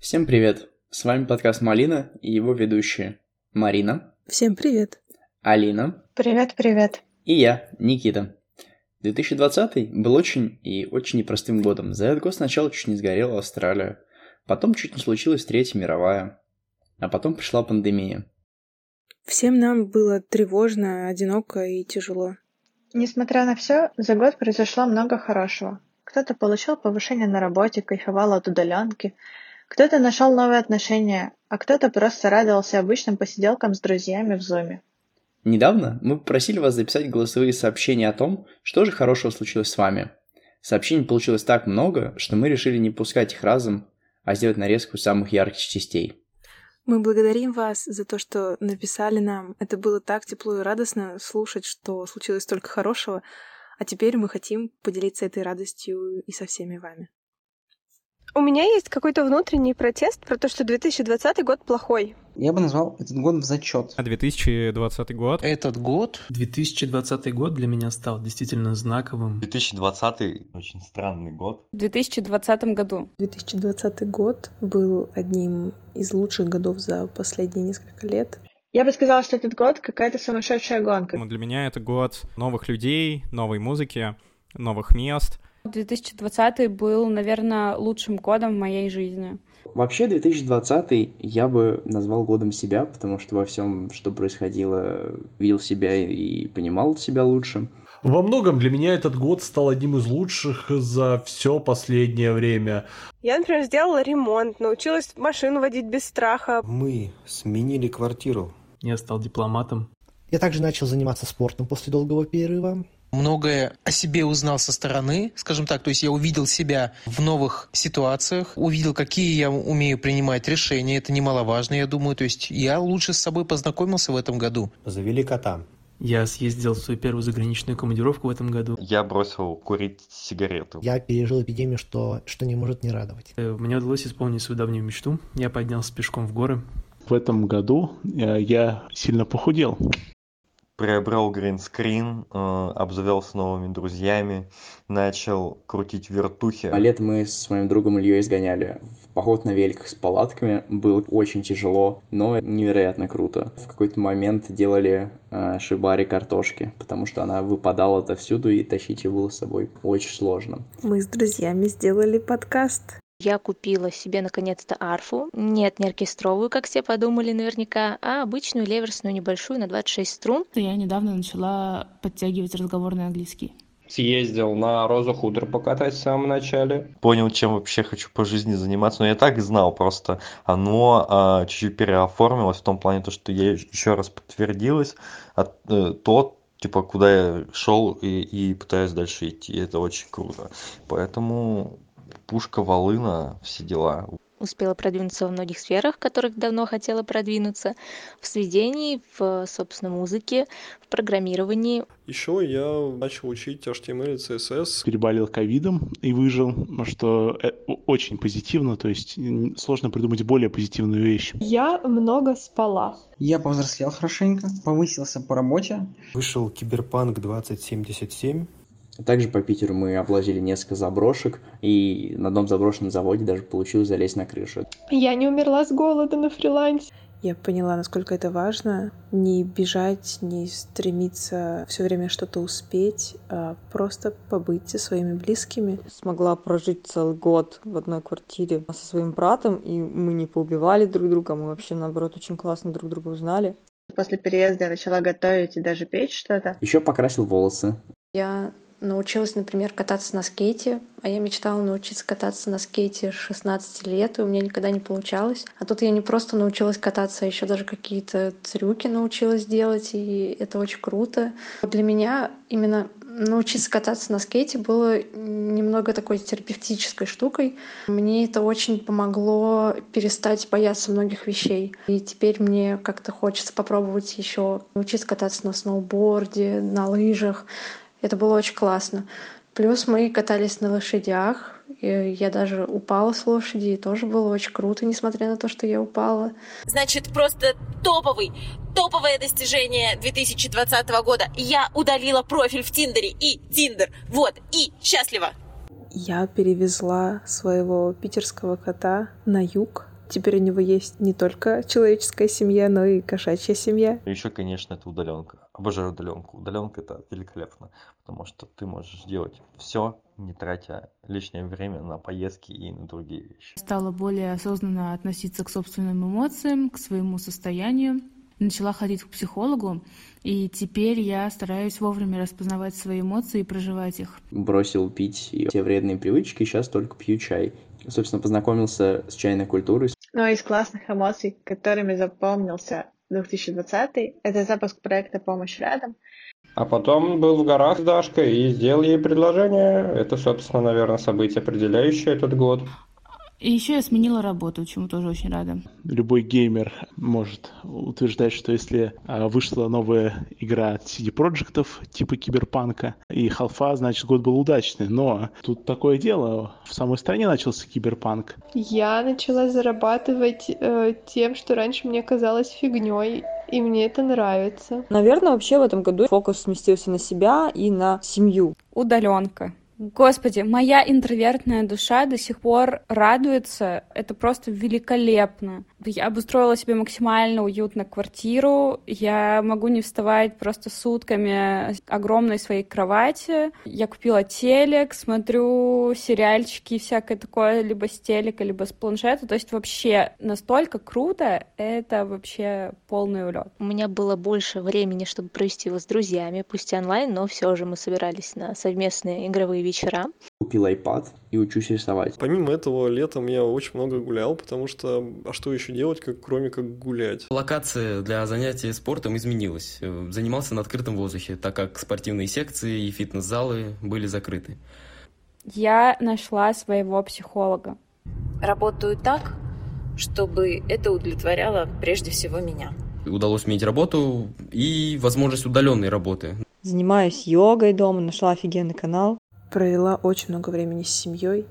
Всем привет! С вами подкаст «Малина» и его ведущие Марина, Всем привет. Алина Привет-привет. и я, Никита. 2020 был очень и очень непростым годом. За этот год сначала чуть не сгорела Австралия, потом чуть не случилась Третья мировая, а потом пришла пандемия. Всем нам было тревожно, одиноко и тяжело. Несмотря на все, за год произошло много хорошего. Кто-то получил повышение на работе, кайфовал от удаленки, кто-то нашел новые отношения, а кто-то просто радовался обычным посиделкам с друзьями в зуме. Недавно мы попросили вас записать голосовые сообщения о том, что же хорошего случилось с вами. Сообщений получилось так много, что мы решили не пускать их разом, а сделать нарезку самых ярких частей. Мы благодарим вас за то, что написали нам. Это было так тепло и радостно слушать, что случилось столько хорошего. А теперь мы хотим поделиться этой радостью и со всеми вами. У меня есть какой-то внутренний протест про то, что 2020 год плохой. Я бы назвал этот год в зачет. А 2020 год. Этот год 2020 год для меня стал действительно знаковым. 2020 очень странный год. В 2020 году. 2020 год был одним из лучших годов за последние несколько лет. Я бы сказала, что этот год какая-то сумасшедшая гонка. Ну, Для меня это год новых людей, новой музыки, новых мест. 2020 был, наверное, лучшим годом в моей жизни. Вообще 2020 я бы назвал годом себя, потому что во всем, что происходило, видел себя и понимал себя лучше. Во многом для меня этот год стал одним из лучших за все последнее время. Я, например, сделала ремонт, научилась машину водить без страха. Мы сменили квартиру. Я стал дипломатом. Я также начал заниматься спортом после долгого перерыва. Многое о себе узнал со стороны, скажем так, то есть я увидел себя в новых ситуациях, увидел, какие я умею принимать решения, это немаловажно, я думаю, то есть я лучше с собой познакомился в этом году. Завели кота. Я съездил в свою первую заграничную командировку в этом году. Я бросил курить сигарету. Я пережил эпидемию, что, что не может не радовать. Э, Мне удалось исполнить свою давнюю мечту. Я поднялся пешком в горы. В этом году э, я сильно похудел. Приобрел гринскрин, э, обзавелся новыми друзьями, начал крутить вертухи. А летом мы с моим другом Ильей сгоняли в поход на великах с палатками. Было очень тяжело, но невероятно круто. В какой-то момент делали э, шибари картошки, потому что она выпадала отовсюду, и тащить ее было с собой очень сложно. Мы с друзьями сделали подкаст. Я купила себе наконец-то арфу. Нет, не оркестровую, как все подумали наверняка, а обычную леверсную небольшую на 26 струн. Я недавно начала подтягивать разговорный английский. Съездил на Розу Хутор покатать в самом начале. Понял, чем вообще хочу по жизни заниматься. Но я так и знал просто. Оно а, чуть-чуть переоформилось в том плане, то, что я еще раз подтвердилось от, э, то, типа, куда я шел и, и пытаюсь дальше идти. Это очень круто. Поэтому пушка, волына, все дела. Успела продвинуться во многих сферах, в которых давно хотела продвинуться. В сведении, в, собственно, музыке, в программировании. Еще я начал учить HTML и CSS. Переболел ковидом и выжил, что э, очень позитивно, то есть сложно придумать более позитивную вещь. Я много спала. Я повзрослел хорошенько, повысился по работе. Вышел Киберпанк 2077. Также по Питеру мы облазили несколько заброшек, и на одном заброшенном заводе даже получилось залезть на крышу. Я не умерла с голода на фрилансе. Я поняла, насколько это важно. Не бежать, не стремиться все время что-то успеть, а просто побыть со своими близкими. Смогла прожить целый год в одной квартире со своим братом, и мы не поубивали друг друга, мы вообще, наоборот, очень классно друг друга узнали. После переезда я начала готовить и даже печь что-то. Еще покрасил волосы. Я научилась, например, кататься на скейте, а я мечтала научиться кататься на скейте с 16 лет, и у меня никогда не получалось. А тут я не просто научилась кататься, а еще даже какие-то трюки научилась делать, и это очень круто. Для меня именно научиться кататься на скейте было немного такой терапевтической штукой. Мне это очень помогло перестать бояться многих вещей. И теперь мне как-то хочется попробовать еще научиться кататься на сноуборде, на лыжах. Это было очень классно. Плюс мы катались на лошадях. И я даже упала с лошади, и тоже было очень круто, несмотря на то, что я упала. Значит, просто топовый, топовое достижение 2020 года. Я удалила профиль в Тиндере и Тиндер. Вот, и счастлива. Я перевезла своего питерского кота на юг Теперь у него есть не только человеческая семья, но и кошачья семья. Еще, конечно, это удаленка. Обожаю удаленку. Удаленка это великолепно, потому что ты можешь делать все, не тратя лишнее время на поездки и на другие вещи. Стала более осознанно относиться к собственным эмоциям, к своему состоянию. Начала ходить к психологу, и теперь я стараюсь вовремя распознавать свои эмоции и проживать их. Бросил пить и те вредные привычки, сейчас только пью чай. Собственно, познакомился с чайной культурой. Но из классных эмоций, которыми запомнился 2020 это запуск проекта «Помощь рядом». А потом был в горах с Дашкой и сделал ей предложение. Это, собственно, наверное, событие, определяющее этот год. И еще я сменила работу, чему тоже очень рада. Любой геймер может утверждать, что если а, вышла новая игра от CD Projekt, типа Киберпанка, и Халфа, значит, год был удачный. Но тут такое дело, в самой стране начался Киберпанк. Я начала зарабатывать э, тем, что раньше мне казалось фигней, и мне это нравится. Наверное, вообще в этом году фокус сместился на себя и на семью. Удаленка. Господи, моя интровертная душа до сих пор радуется. Это просто великолепно. Я обустроила себе максимально уютно квартиру. Я могу не вставать просто сутками огромной своей кровати. Я купила телек, смотрю сериальчики и всякое такое либо с телека, либо с планшета. То есть вообще настолько круто. Это вообще полный улет. У меня было больше времени, чтобы провести его с друзьями, пусть и онлайн, но все же мы собирались на совместные игровые вечера. Купил iPad и учусь рисовать. Помимо этого, летом я очень много гулял, потому что а что еще делать, как, кроме как гулять? Локация для занятий спортом изменилась. Занимался на открытом воздухе, так как спортивные секции и фитнес-залы были закрыты. Я нашла своего психолога. Работаю так, чтобы это удовлетворяло прежде всего меня. Удалось иметь работу и возможность удаленной работы. Занимаюсь йогой дома, нашла офигенный канал. Провела очень много времени с семьей.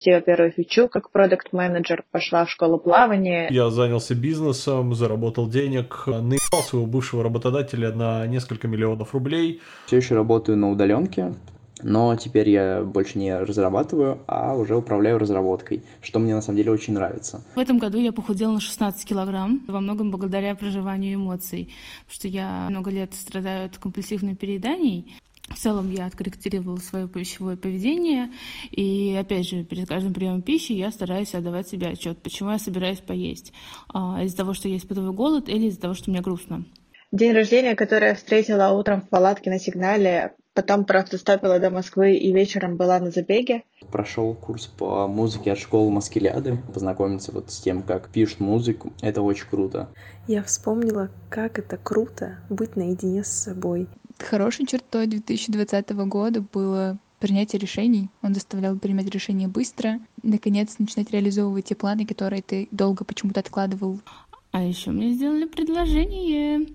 Я первую фичу как продукт-менеджер, пошла в школу плавания. Я занялся бизнесом, заработал денег, наебал своего бывшего работодателя на несколько миллионов рублей. Все еще работаю на удаленке, но теперь я больше не разрабатываю, а уже управляю разработкой, что мне на самом деле очень нравится. В этом году я похудела на 16 килограмм, во многом благодаря проживанию эмоций, потому что я много лет страдаю от компульсивных перееданий. В целом я откорректировала свое пищевое поведение, и опять же, перед каждым приемом пищи я стараюсь отдавать себе отчет, почему я собираюсь поесть. А, из-за того, что я испытываю голод или из-за того, что мне грустно. День рождения, который я встретила утром в палатке на сигнале, потом просто стопила до Москвы и вечером была на забеге. Прошел курс по музыке от школы Маскеляды, познакомиться вот с тем, как пишут музыку. Это очень круто. Я вспомнила, как это круто быть наедине с собой. Хорошей чертой 2020 года было принятие решений. Он заставлял принимать решения быстро, наконец начинать реализовывать те планы, которые ты долго почему-то откладывал. А еще мне сделали предложение.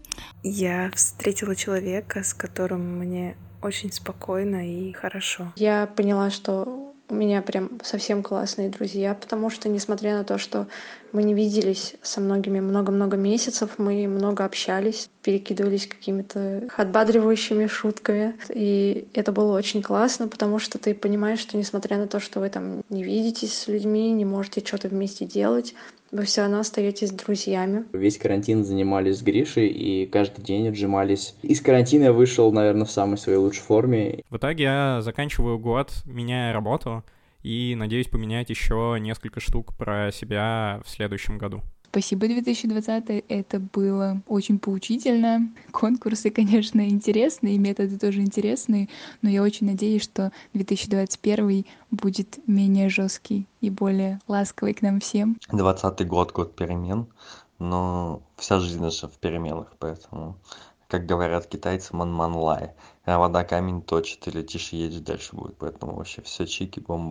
Я встретила человека, с которым мне очень спокойно и хорошо. Я поняла, что у меня прям совсем классные друзья, потому что, несмотря на то, что мы не виделись со многими много-много месяцев, мы много общались, перекидывались какими-то отбадривающими шутками. И это было очень классно, потому что ты понимаешь, что несмотря на то, что вы там не видитесь с людьми, не можете что-то вместе делать, вы все равно остаетесь друзьями. Весь карантин занимались с Гришей и каждый день отжимались. Из карантина я вышел, наверное, в самой своей лучшей форме. В итоге я заканчиваю год, меняя работу, и надеюсь поменять еще несколько штук про себя в следующем году. Спасибо, 2020. Это было очень поучительно. Конкурсы, конечно, интересные, методы тоже интересные, но я очень надеюсь, что 2021 будет менее жесткий и более ласковый к нам всем. 20 год, год перемен, но вся жизнь наша в переменах, поэтому, как говорят китайцы, ман-ман лай. А вода камень точит, и летишь и дальше будет, поэтому вообще все чики бомба.